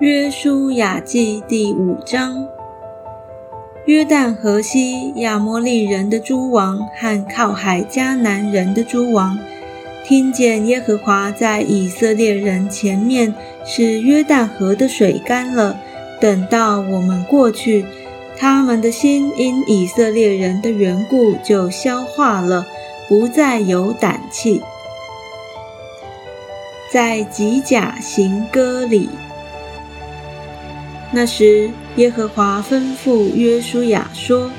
约书亚记第五章：约旦河西亚摩利人的诸王和靠海迦南人的诸王，听见耶和华在以色列人前面使约旦河的水干了，等到我们过去，他们的心因以色列人的缘故就消化了，不再有胆气，在吉甲行歌里。那时，耶和华吩咐约书亚说：“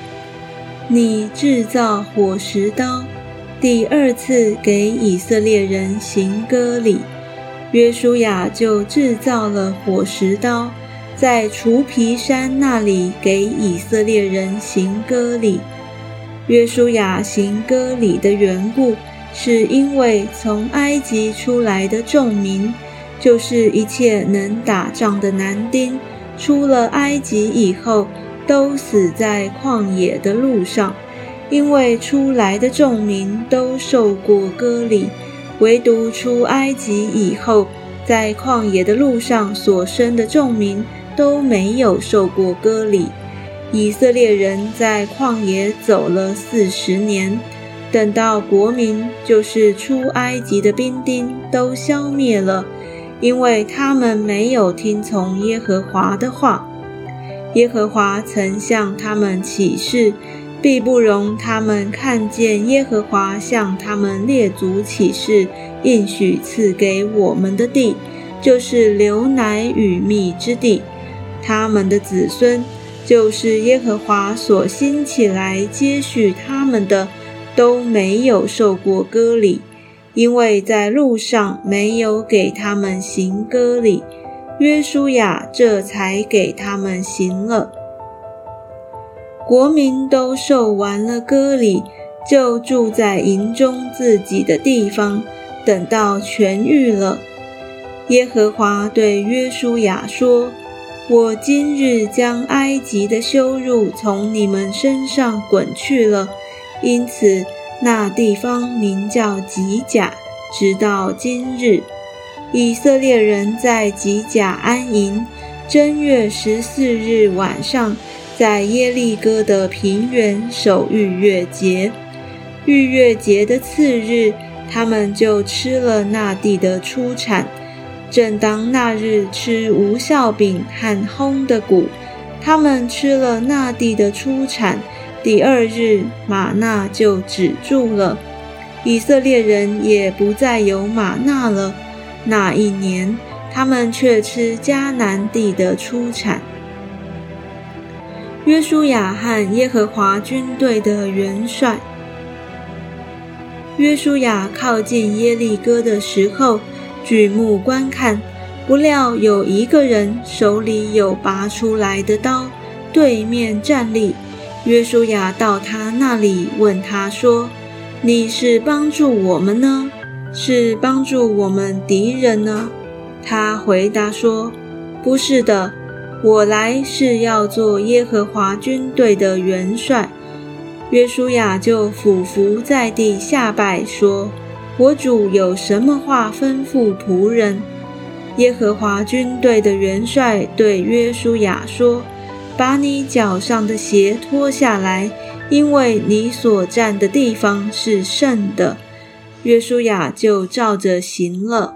你制造火石刀，第二次给以色列人行割礼。”约书亚就制造了火石刀，在除皮山那里给以色列人行割礼。约书亚行割礼的缘故，是因为从埃及出来的众民，就是一切能打仗的男丁。出了埃及以后，都死在旷野的路上，因为出来的众民都受过割礼，唯独出埃及以后，在旷野的路上所生的众民都没有受过割礼。以色列人在旷野走了四十年，等到国民，就是出埃及的兵丁都消灭了。因为他们没有听从耶和华的话，耶和华曾向他们起誓，必不容他们看见耶和华向他们列祖起誓应许赐给我们的地，就是流奶与蜜之地。他们的子孙，就是耶和华所兴起来接续他们的，都没有受过割礼。因为在路上没有给他们行割礼，约书亚这才给他们行了。国民都受完了割礼，就住在营中自己的地方，等到痊愈了。耶和华对约书亚说：“我今日将埃及的羞辱从你们身上滚去了，因此。”那地方名叫吉甲，直到今日，以色列人在吉甲安营。正月十四日晚上，在耶利哥的平原守逾越节。逾越节的次日，他们就吃了那地的出产。正当那日吃无效饼和烘的谷，他们吃了那地的出产。第二日，玛纳就止住了，以色列人也不再有玛纳了。那一年，他们却吃迦南地的出产。约书亚和耶和华军队的元帅。约书亚靠近耶利哥的时候，举目观看，不料有一个人手里有拔出来的刀，对面站立。约书亚到他那里，问他说：“你是帮助我们呢，是帮助我们敌人呢？”他回答说：“不是的，我来是要做耶和华军队的元帅。”约书亚就俯伏在地下拜说：“我主有什么话吩咐仆人？”耶和华军队的元帅对约书亚说。把你脚上的鞋脱下来，因为你所站的地方是圣的。约书亚就照着行了。